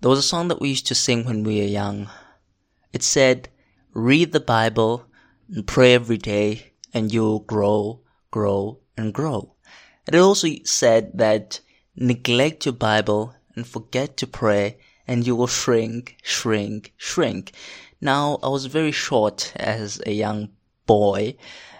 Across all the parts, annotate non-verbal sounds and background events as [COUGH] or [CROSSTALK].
There was a song that we used to sing when we were young. It said, read the Bible and pray every day and you'll grow, grow, and grow. And it also said that neglect your Bible and forget to pray and you will shrink, shrink, shrink. Now, I was very short as a young boy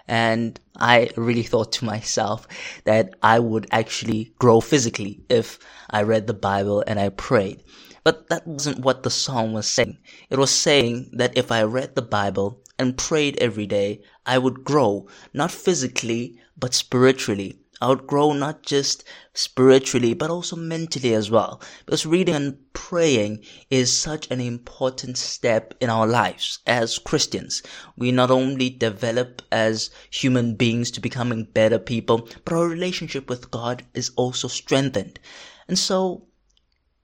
and I really thought to myself that I would actually grow physically if I read the Bible and I prayed. But that wasn't what the song was saying. It was saying that if I read the Bible and prayed every day, I would grow, not physically, but spiritually. I would grow not just spiritually, but also mentally as well. Because reading and praying is such an important step in our lives as Christians. We not only develop as human beings to becoming better people, but our relationship with God is also strengthened. And so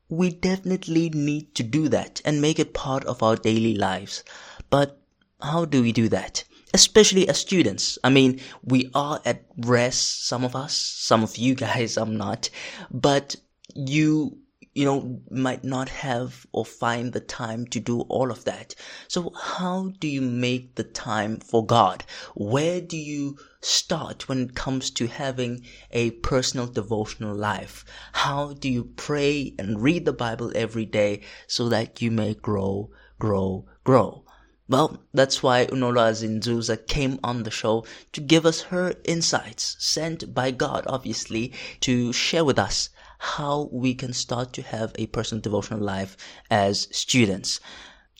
we definitely need to do that and make it part of our daily lives. But how do we do that? especially as students. I mean, we are at rest, some of us, some of you guys, I'm not, but you, you know, might not have or find the time to do all of that. So how do you make the time for God? Where do you start when it comes to having a personal devotional life? How do you pray and read the Bible every day so that you may grow, grow, grow? Well, that's why Nolwazi Nzuza came on the show to give us her insights, sent by God, obviously, to share with us how we can start to have a personal devotional life as students.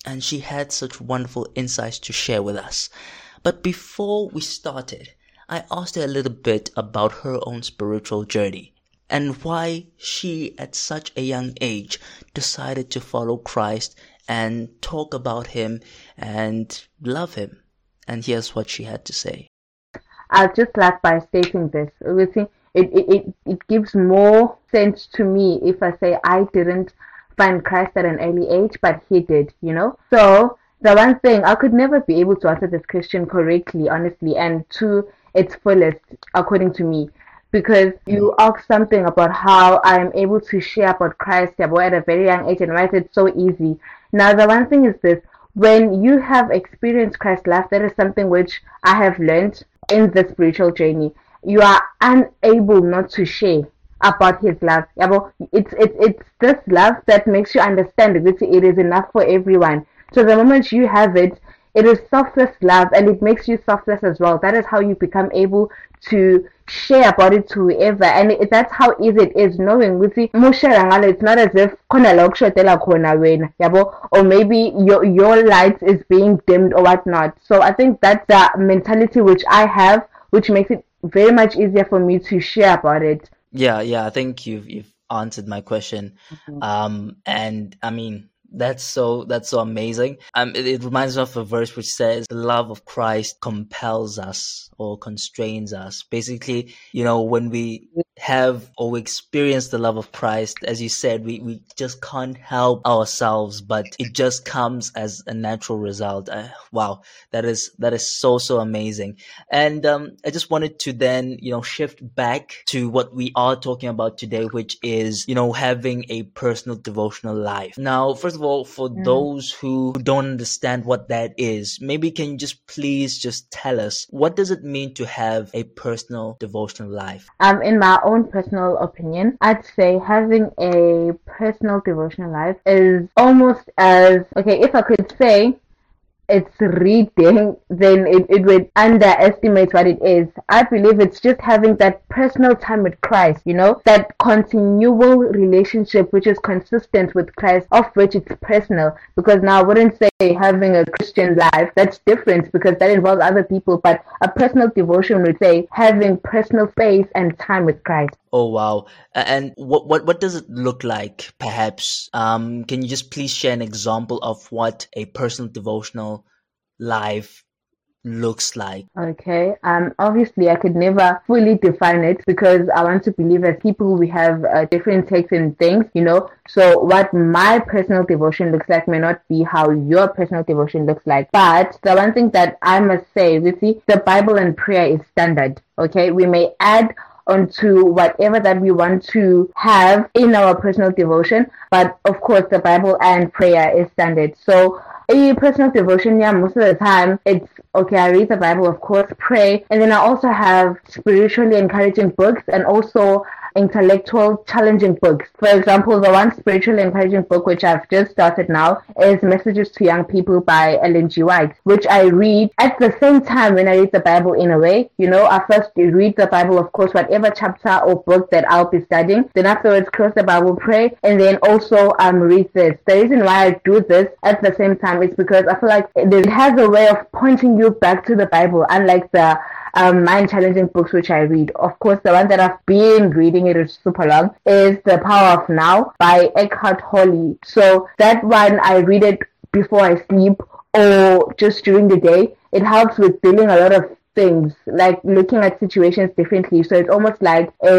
And she had such wonderful insights to share with us. But before we started, I asked her a little bit about her own spiritual journey and why she, at such a young age, decided to follow Christ and talk about him and love him. And here's what she had to say. I'll just start by stating this. It, it, it, it gives more sense to me if I say I didn't find Christ at an early age, but he did, you know? So, the one thing, I could never be able to answer this question correctly, honestly, and to its fullest, according to me because you asked something about how I am able to share about Christ at a very young age and why is it so easy. Now, the one thing is this when you have experienced Christ's love, that is something which I have learned in the spiritual journey. You are unable not to share about his love. It's, it's, it's this love that makes you understand that it is enough for everyone. So the moment you have it, it is selfless love and it makes you selfless as well. That is how you become able to share about it to whoever and it, that's how easy it is knowing ngalo it's not as if yabo or maybe your your light is being dimmed or whatnot so i think that's the mentality which i have which makes it very much easier for me to share about it yeah yeah i think you've you've answered my question mm-hmm. um and i mean that's so that's so amazing. Um, it, it, reminds me of a verse which says, "The love of Christ compels us or constrains us." Basically, you know, when we have or we experience the love of Christ, as you said, we we just can't help ourselves, but it just comes as a natural result. Uh, wow, that is that is so so amazing. And um, I just wanted to then you know shift back to what we are talking about today, which is you know having a personal devotional life. Now, first of all, for mm. those who don't understand what that is, maybe can you just please just tell us what does it mean to have a personal devotional life? Um, in my own personal opinion, I'd say having a personal devotional life is almost as okay. If I could say it's reading, then it, it would underestimate what it is. I believe it's just having that personal time with Christ, you know, that continual relationship which is consistent with Christ, of which it's personal. Because now I wouldn't say having a Christian life, that's different because that involves other people, but a personal devotion would say having personal space and time with Christ. Oh wow! And what what what does it look like? Perhaps um, can you just please share an example of what a personal devotional life looks like? Okay. Um. Obviously, I could never fully define it because I want to believe as people we have uh, different takes and things. You know. So what my personal devotion looks like may not be how your personal devotion looks like. But the one thing that I must say, you see, the Bible and prayer is standard. Okay. We may add onto whatever that we want to have in our personal devotion. But of course, the Bible and prayer is standard. So a personal devotion, yeah, most of the time it's okay. I read the Bible, of course, pray, and then I also have spiritually encouraging books and also intellectual challenging books. For example, the one spiritually encouraging book which I've just started now is Messages to Young People by Ellen G. White, which I read at the same time when I read the Bible in a way. You know, I first read the Bible, of course, whatever chapter or book that I'll be studying. Then afterwards, close the Bible, pray, and then also um read this. The reason why I do this at the same time is because I feel like it has a way of pointing you back to the Bible, unlike the um, mind challenging books which I read. Of course, the one that I've been reading, it is super long, is The Power of Now by Eckhart Tolle. So that one, I read it before I sleep or just during the day. It helps with dealing a lot of things, like looking at situations differently. So it's almost like a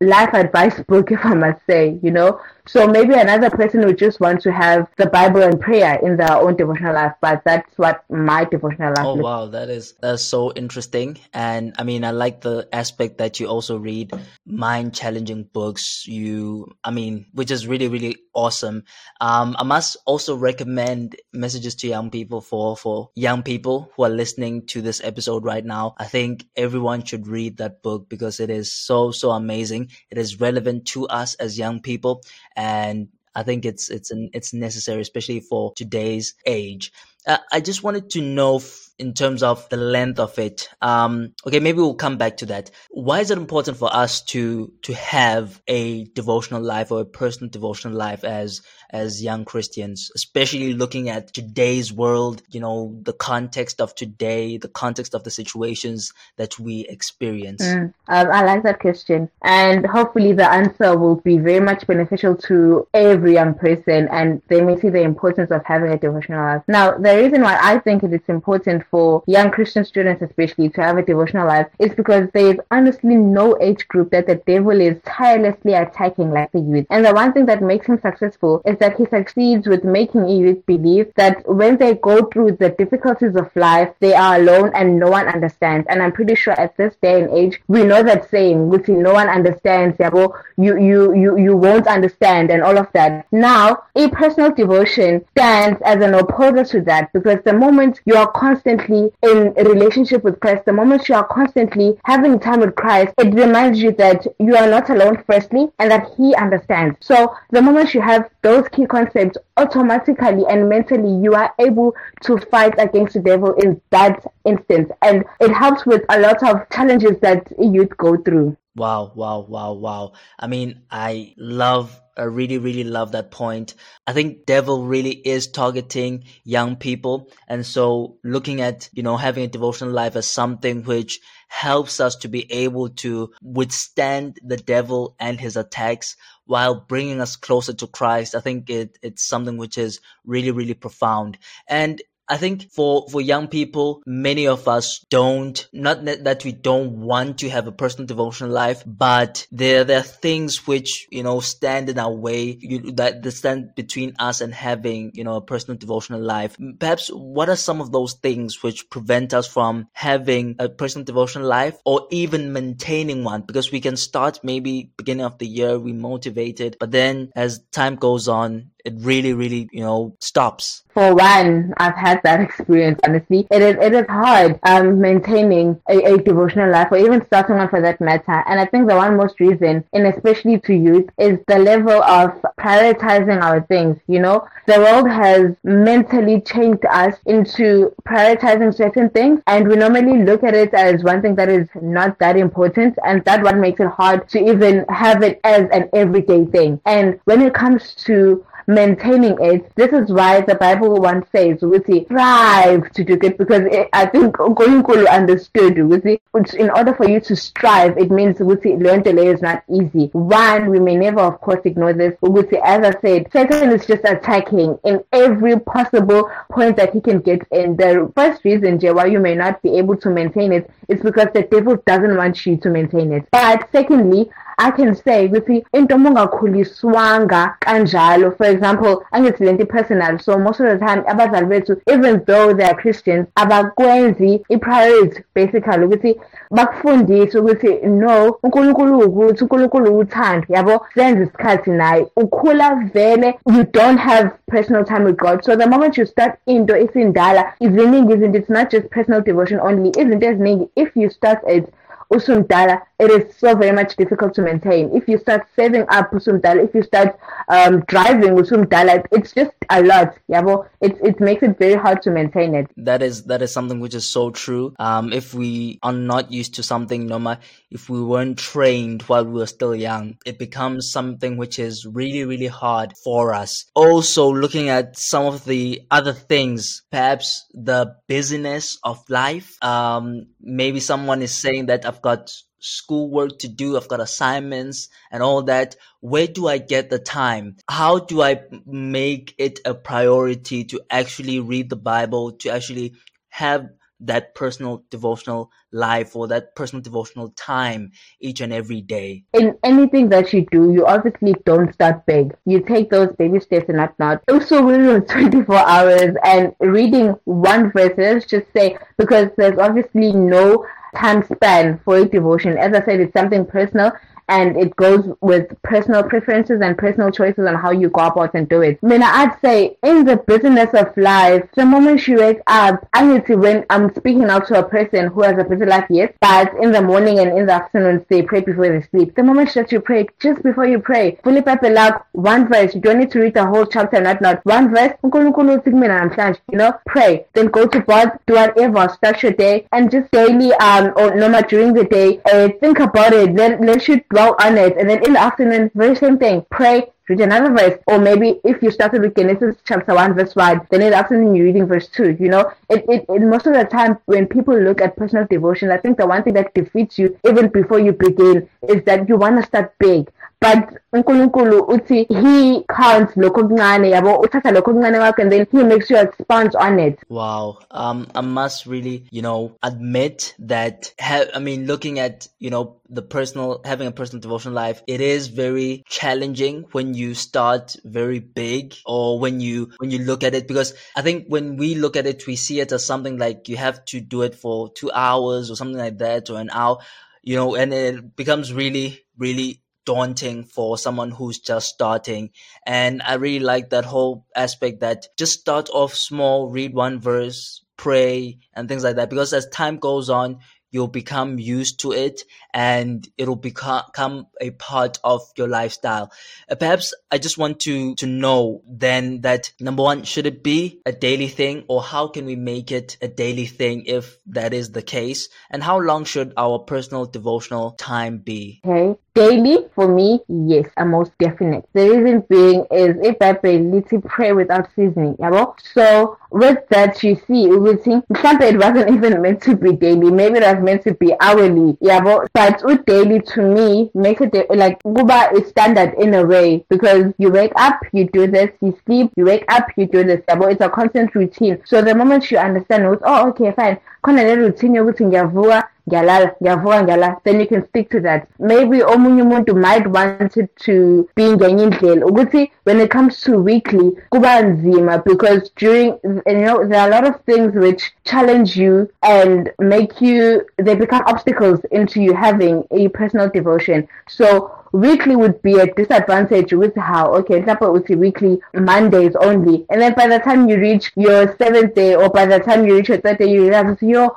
life advice [LAUGHS] book, if I must say, you know. So maybe another person would just want to have the Bible and prayer in their own devotional life, but that's what my devotional life. Oh wow, that is that's so interesting, and I mean I like the aspect that you also read mind challenging books. You, I mean, which is really really awesome. Um, I must also recommend messages to young people for for young people who are listening to this episode right now. I think everyone should read that book because it is so so amazing. It is relevant to us as young people and I think it's it's an, it's necessary, especially for today's age. Uh, I just wanted to know in terms of the length of it. Um, okay, maybe we'll come back to that. Why is it important for us to to have a devotional life or a personal devotional life as as young Christians, especially looking at today's world? You know, the context of today, the context of the situations that we experience. Mm, um, I like that question, and hopefully the answer will be very much beneficial to every young person, and they may see the importance of having a devotional life. Now, the reason why I think it is important for young Christian students, especially, to have a devotional life is because there is honestly no age group that the devil is tirelessly attacking like the youth. And the one thing that makes him successful is that he succeeds with making youth believe that when they go through the difficulties of life, they are alone and no one understands. And I'm pretty sure at this day and age, we know that saying, which no one understands, you, you, you, you won't understand and all of that. Now, a personal devotion stands as an opposite to that because the moment you are constantly in a relationship with Christ, the moment you are constantly having time with Christ, it reminds you that you are not alone, firstly, and that He understands. So the moment you have those key concepts, automatically and mentally, you are able to fight against the devil in that instance. And it helps with a lot of challenges that youth go through. Wow, wow, wow, wow. I mean, I love I really, really love that point. I think devil really is targeting young people. And so looking at, you know, having a devotional life as something which helps us to be able to withstand the devil and his attacks while bringing us closer to Christ. I think it, it's something which is really, really profound. And I think for, for young people, many of us don't, not that we don't want to have a personal devotional life, but there, there are things which, you know, stand in our way, you, that, that stand between us and having, you know, a personal devotional life. Perhaps what are some of those things which prevent us from having a personal devotional life or even maintaining one? Because we can start maybe beginning of the year, we motivated, but then as time goes on, it really, really, you know, stops. For one, I've had that experience, honestly. It is, it is hard um, maintaining a, a devotional life or even starting one for that matter. And I think the one most reason, and especially to youth, is the level of prioritizing our things. You know, the world has mentally changed us into prioritizing certain things, and we normally look at it as one thing that is not that important, and that one makes it hard to even have it as an everyday thing. And when it comes to maintaining it. This is why the Bible once says, "We see, strive to do good," because it, I think Nkulunkulu understood. We see, in order for you to strive, it means we see, learn to lay is not easy. One, we may never, of course, ignore this. We see, as I said, Satan is just attacking in every possible point that he can get in. The first reason, Jay, why you may not be able to maintain it is because the devil doesn't want you to maintain it. But secondly, I can say ukuthi into mongakhuliswanga kanjalo for example angithi lento personal so most of the time abazali bethu even though they are Christians abakwenzi i-priority basically ukuthi bakufundise ukuthi no uNkulunkulu ukuthi uNkulunkulu uthando yabo? Senze isikhathi naye. Ukhula vele you don't have personal time with God. So the moment you start into isindala iziningi izinto it's not just personal devotion only. Izinto eziningi if you start it usumdala it is so very much difficult to maintain. If you start saving up usumdala if you start um, driving usumdala it's just a lot yabo. It, it makes it very hard to maintain it. That is that is something which is so true. Um, if we are not used to something no matter if we weren't trained while we were still young it becomes something which is really really hard for us. Also looking at some of the other things perhaps the busyness of life um, maybe someone is saying that i've got schoolwork to do. I've got assignments and all that. Where do I get the time? How do I make it a priority to actually read the Bible, to actually have that personal devotional life or that personal devotional time each and every day? In anything that you do, you obviously don't start big. You take those baby steps and whatnot. Also within [LAUGHS] 24 hours and reading one verse, let's just say, because there's obviously no time span for a devotion. As I said, it's something personal and it goes with personal preferences and personal choices on how you go about and do it. I mean, I'd say in the business of life, the moment you wake up, I need to when I'm speaking out to a person who has a busy life, yes, but in the morning and in the afternoon, they pray before they sleep. The moment that you pray, just before you pray, fully prepare one verse. You don't need to read the whole chapter, not not one verse. You know, pray. Then go to bed, do whatever, start your day, and just daily, um, or no matter during the day, uh, think about it. Let let you on it, and then in the afternoon, very same thing. Pray, read another verse, or maybe if you started with Genesis chapter one verse one, then in the afternoon you're reading verse two. You know, it, it, it most of the time when people look at personal devotion, I think the one thing that defeats you even before you begin is that you want to start big but uNkulunkulu uthi he counts lokho okuncane yabo uthatha lokho okuncane kwakho and then he makes you expound on it. Wow. Um i must really you know admit that ha- i mean looking at you know the personal having a personal devotional life it is very challenging when you start very big or when you when you look at it. Because i think when we look at it we see it as something like you have to do it for 2 hours or something like that or an hour you know and it becomes really really daunting for someone who's just starting. And I really like that whole aspect that just start off small, read one verse, pray, and things like that. Because as time goes on, you'll become used to it and it'll become a part of your lifestyle. Uh, perhaps I just want to, to know then that number one, should it be a daily thing or how can we make it a daily thing if that is the case? And how long should our personal devotional time be? Okay. Daily, for me, yes, I'm most definite. The reason being is if I pray, little pray without ceasing, yabo? So with that, you see, we think it wasn't even meant to be daily. Maybe it was meant to be hourly, yeah, But but with daily, to me, makes it like Guba is standard in a way because you wake up, you do this, you sleep, you wake up, you do this, yabo? It's a constant routine. So the moment you understand, it was, oh, okay, fine. Khona le routine yokuthi ngiyavuka ngiyalala ngiyavuka ngiyalala. Then you can stick to that. Maybe omunye umuntu might want it to be ngenye indlela. Ukuthi when it comes to weekly kuba nzima because during you know there are a lot of things which challenge you and make you they become obstacles into you having a personal devotion. So weekly would be a disadvantage with how okay example would weekly mondays only. And then by the time you reach your seventh day or by the time you reach your third day you realize yo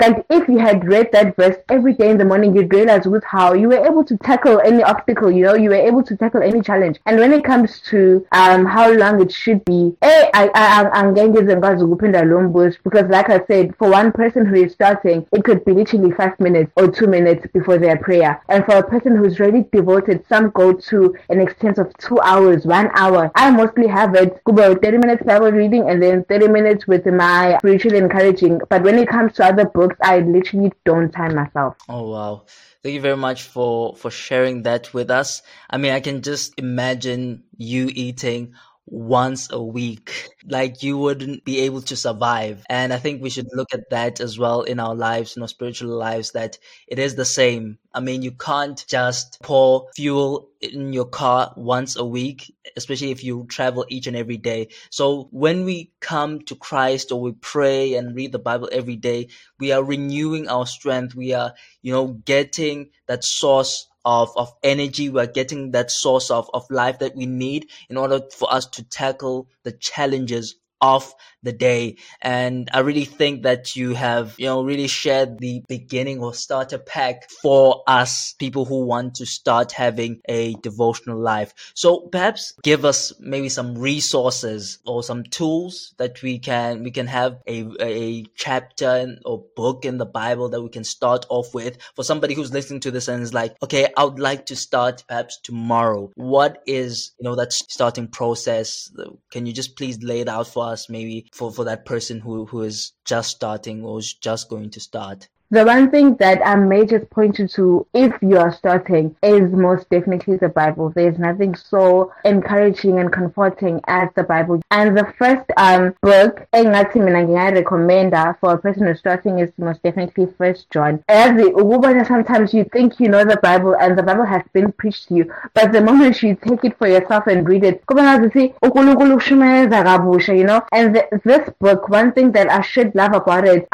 kanti if you had read that verse every day in the morning you'd realize with how you were able to tackle any obstacle you know you were able to tackle any challenge. And when it comes to um how long it should be eh angeke ngikwazi ukuphinda lo mbuzo because like i said for one person who is starting it could be literally five minutes or two minutes before their prayer. And for a person who's really devoted some go to an extent of two hours one hour. I mostly have it about 30 minutes bible reading and then 30 minutes with my spiritually encouraging. But when it comes to other books, I literally don't time myself. Oh wow. Thank you very much for for sharing that with us. I mean, I can just imagine you eating once a week, like you wouldn't be able to survive. And I think we should look at that as well in our lives, in our spiritual lives, that it is the same. I mean, you can't just pour fuel in your car once a week, especially if you travel each and every day. So when we come to Christ or we pray and read the Bible every day, we are renewing our strength. We are, you know, getting that source of, of energy. We're getting that source of, of life that we need in order for us to tackle the challenges of the day. And I really think that you have, you know, really shared the beginning or starter pack for us people who want to start having a devotional life. So perhaps give us maybe some resources or some tools that we can, we can have a, a chapter or book in the Bible that we can start off with for somebody who's listening to this and is like, okay, I would like to start perhaps tomorrow. What is, you know, that starting process? Can you just please lay it out for us maybe for, for that person who, who is just starting or is just going to start? The one thing that I may just point you to if you are starting is most definitely the Bible. There's nothing so encouraging and comforting as the Bible. And the first um book I recommend for a person who's starting is most definitely First John. As sometimes you think you know the Bible and the Bible has been preached to you, but the moment you take it for yourself and read it, you know. And this book, one thing that I should love about it,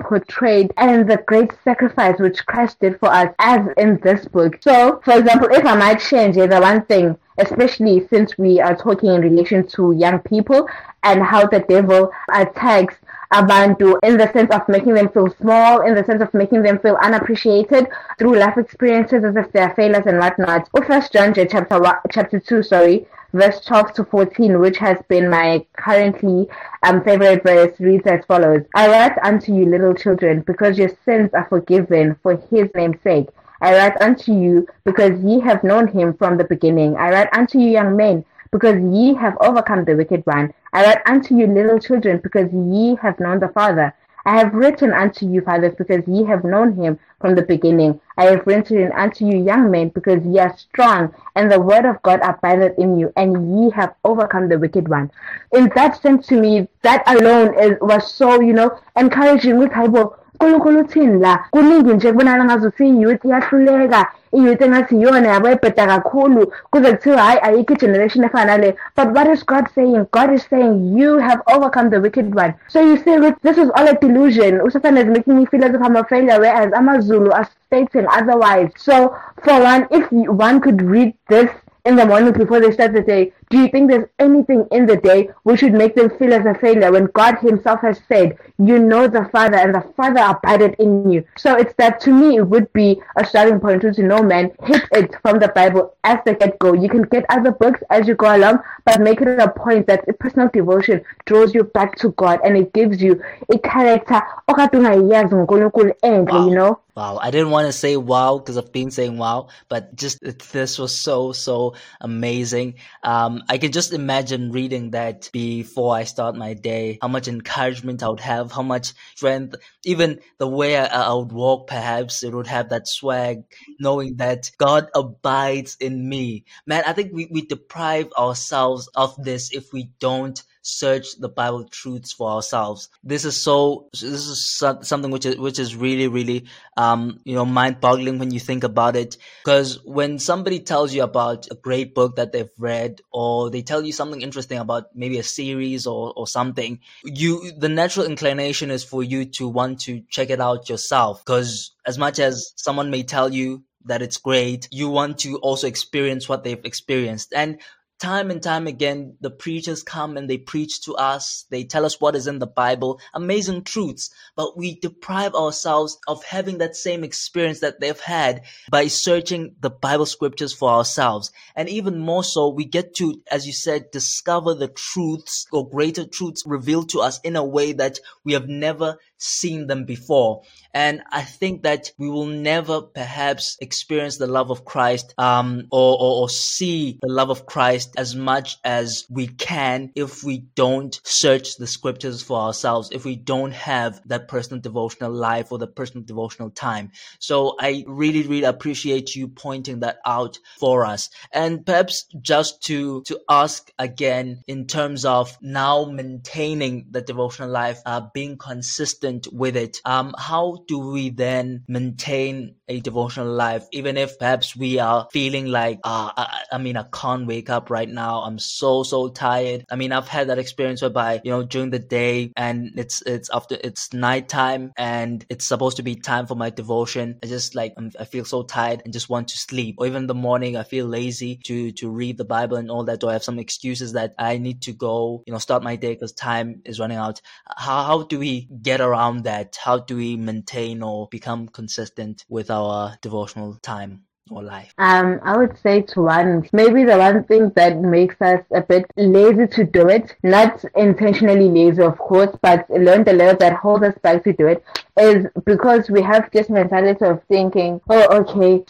portrayed and the great sacrifice which Christ did for us as in this book. So, for example, if I might change the one thing, especially since we are talking in relation to young people and how the devil attacks abantu in the sense of making them feel small, in the sense of making them feel unappreciated through life experiences as if they are failures and whatnot. First John chapter one, chapter two, sorry, verse 12 to 14, which has been my currently um, favorite verse, reads as follows I write unto you, little children, because your sins are forgiven for his name's sake. I write unto you because ye have known him from the beginning. I write unto you, young men, because ye have overcome the wicked one. I write unto you, little children, because ye have known the Father. I have written unto you, fathers, because ye have known him from the beginning. I have written unto you, young men, because ye are strong, and the word of God abideth in you, and ye have overcome the wicked one. In that sense, to me, that alone is was so, you know, encouraging with Bible. uNkulunkulu uthini la kuningi nje kubonakala ngazuthi i-youth iyahluleka i-youth engathi iyona yabo ebheda kakhulu. Kuze kuthiwa hhayi ayikho i-generation efana nale. But what is god saying? God is saying you have overcome the wicked one. So you see this is all a delusion. Usatan is making me feel as if i'm a failure whereas amazulu are stating otherwise. So for one if one could read this in the morning before they start the day, do you think there's anything in the day which should make them feel as a failure when God Himself has said, You know the Father and the Father abided in you? So it's that to me, it would be a starting point to know, man, hit it from the Bible as the get go. You can get other books as you go along, but make it a point that personal devotion draws you back to God and it gives you a character, you know? Wow, I didn't want to say wow because I've been saying wow, but just this was so so amazing. Um, I can just imagine reading that before I start my day. How much encouragement I would have, how much strength, even the way I, I would walk. Perhaps it would have that swag, knowing that God abides in me. Man, I think we we deprive ourselves of this if we don't search the Bible truths for ourselves. This is so. This is something which is which is really really um you know mind boggling when you think about it. Because when somebody tells you about a great book that they've read, or they tell you something interesting about maybe a series or or something, you the natural inclination is for you to want to check it out yourself. Because as much as someone may tell you that it's great, you want to also experience what they've experienced. And time and time again, the preachers come and they preach to us. They tell us what is in the Bible, amazing truths, but we deprive ourselves of having that same experience that they've had by searching the Bible scriptures for ourselves. And even more so, we get to, as you said, discover the truths or greater truths revealed to us in a way that we have never seen them before. And I think that we will never perhaps experience the love of Christ, um, or, or, or see the love of Christ As much as we can if we don't search the scriptures for ourselves, if we don't have that personal devotional life or the personal devotional time. So I really, really appreciate you pointing that out for us. And perhaps just to, to ask again in terms of now maintaining the devotional life, uh, being consistent with it, um, how do we then maintain a devotional life, even if perhaps we are feeling like, uh, I, I mean, I can't wake up right now. I'm so, so tired. I mean, I've had that experience whereby, you know, during the day and it's, it's after, it's nighttime and it's supposed to be time for my devotion. I just like, I'm, I feel so tired and just want to sleep. Or even in the morning, I feel lazy to, to read the Bible and all that. Or I have some excuses that I need to go, you know, start my day because time is running out. How, how do we get around that? How do we maintain or become consistent with our devotional time? Or life? Um, I would say to one, maybe the one thing that makes us a bit lazy to do it, not intentionally lazy, of course, but learn the level that holds us back to do it, is because we have this mentality of thinking, oh, okay,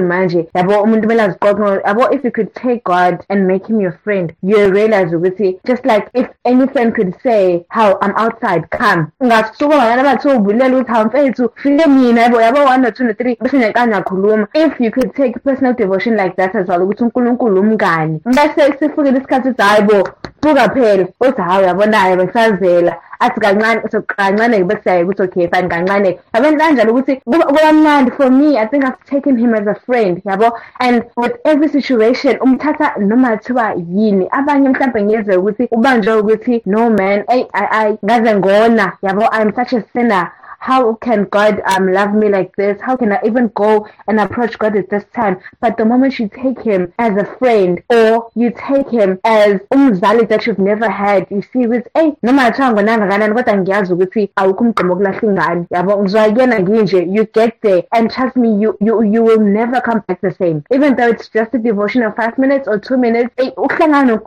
manje, yabo if you could take God and make him your friend, you realize ukuthi just like if any friend could say, how I'm outside, come. Ngasuka ngana bathi ubulela ukuthi awumfethu, fike mina. Yabo yabo 1 2 3 bese nekanya khuluma if you could take personal devotion like that as well ukuthi unkulunkulu umngani. Bese sifikile isikhathi hayi bo buka phela. Uthi hayi uyabonayo besazela athi kancane so kancane bese siyaye ukuthi okay fine kancane yabona kanjalo ukuthi kuba mnandi for me i think i've taken him as a friend yabo and with every situation umthatha noma thiwa yini? Abanye mhlawumbe ngiyezwe ukuthi ubanjwe ukuthi no man ay ngaze ngona yabo i'm such a sinner how can God um love me like this? How can I even go and approach God at this time? But the moment you take him as a friend or you take him as umzali that you've never had, you see with hey noma kuthiwa ngonangakanani kodwa ngiyazi ukuthi awukho umgqomo wokulahla ingane. Yabo ngizwakuyena you get there. And trust me you you you will never come back the same. Even though it's just a devotion of five minutes or two minutes ukuhlangana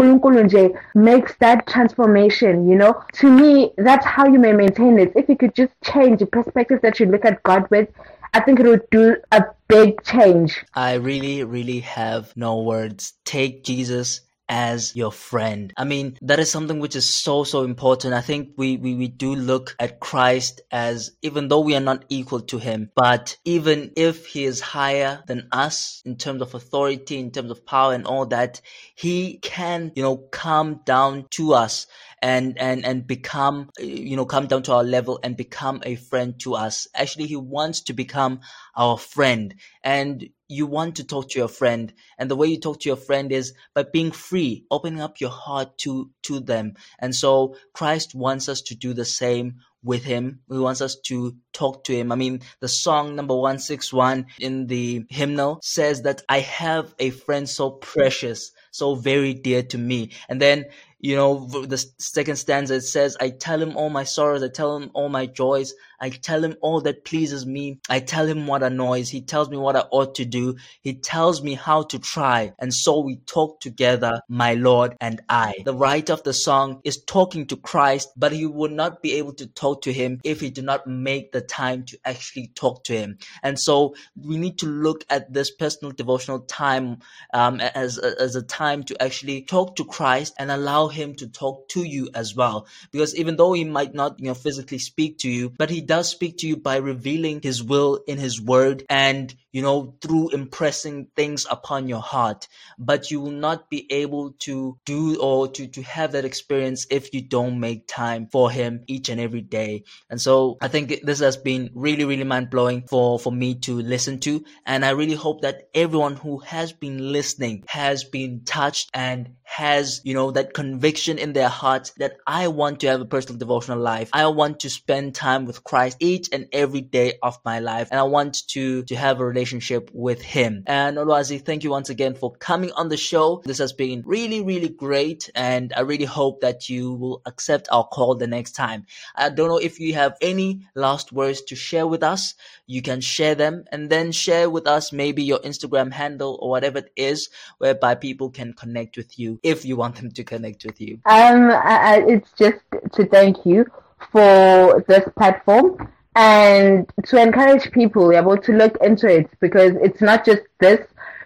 makes that transformation you know? To me that's how you may maintain it. If you could just change the perspective that you look at God with, I think it would do a big change. I really, really have no words. Take Jesus as your friend. I mean, that is something which is so, so important. I think we, we, we do look at Christ as, even though we are not equal to him, but even if he is higher than us in terms of authority, in terms of power and all that, he can, you know, come down to us and and and become you know come down to our level and become a friend to us actually he wants to become our friend and you want to talk to your friend and the way you talk to your friend is by being free opening up your heart to to them and so christ wants us to do the same with him. He wants us to talk to him. I mean, the song number 161 in the hymnal says that I have a friend so precious, so very dear to me. And then you know, the second stanza, it says, I tell him all my sorrows. I tell him all my joys. I tell him all that pleases me. I tell him what annoys. He tells me what I ought to do. He tells me how to try. And so we talk together, my Lord and I. The writer of the song is talking to Christ, but he would not be able to talk to him if he did not make the time to actually talk to him. And so we need to look at this personal devotional time um, as, as a time to actually talk to Christ and allow him to talk to you as well. Because even though he might not, you know, physically speak to you, but he does speak to you by revealing his will in his word and you know, through impressing things upon your heart. But you will not be able to do or to, to have that experience if you don't make time for him each and every day. And so I think this has been really, really mind blowing for, for me to listen to. And I really hope that everyone who has been listening has been touched and has, you know, that conviction in their hearts that I want to have a personal devotional life. I want to spend time with Christ each and every day of my life. And I want to, to have a relationship relationship with him. And Nolwazi, thank you once again for coming on the show. This has been really, really great. And I really hope that you will accept our call the next time. I don't know if you have any last words to share with us. You can share them and then share with us maybe your Instagram handle or whatever it is whereby people can connect with you if you want them to connect with you. Um, I, it's just to thank you for this platform and to encourage people able to look into it because it's not just this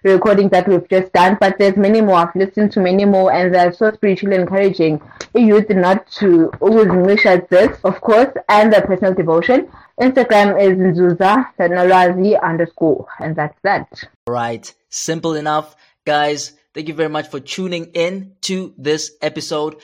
recording that we've just done, but there's many more. I've listened to many more, and they're so spiritually encouraging. Youth not to always wish at this, of course, and the personal devotion. Instagram is Nzuza Nolwazi underscore, and that's that. Right, simple enough, guys. Thank you very much for tuning in to this episode.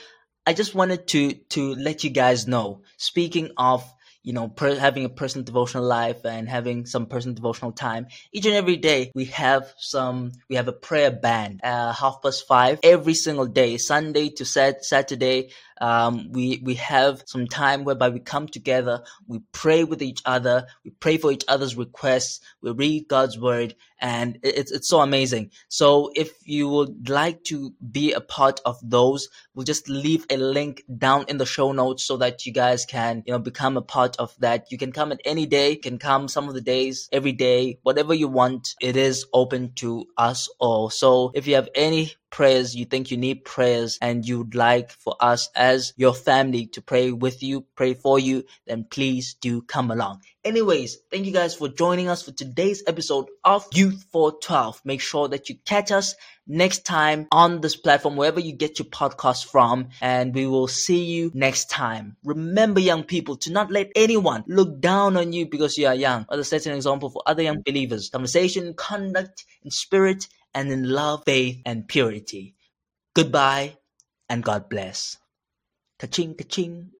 I just wanted to to let you guys know. Speaking of you know, per- having a personal devotional life and having some personal devotional time. Each and every day we have some, we have a prayer band, uh, half past five every single day, Sunday to sat- Saturday. Um, we, we have some time whereby we come together, we pray with each other, we pray for each other's requests, we read God's word, and it's, it's so amazing. So if you would like to be a part of those, we'll just leave a link down in the show notes so that you guys can, you know, become a part of that. You can come at any day, you can come some of the days, every day, whatever you want. It is open to us all. So if you have any prayers, you think you need prayers and you'd like for us as your family to pray with you, pray for you, then please do come along. Anyways, thank you guys for joining us for today's episode of Youth 412. Make sure that you catch us next time on this platform, wherever you get your podcast from, and we will see you next time. Remember, young people, to not let anyone look down on you because you are young. Other set an example for other young believers. Conversation, conduct, in spirit, and in love, faith, and purity. Goodbye, and God bless. Ka-ching, ka-ching.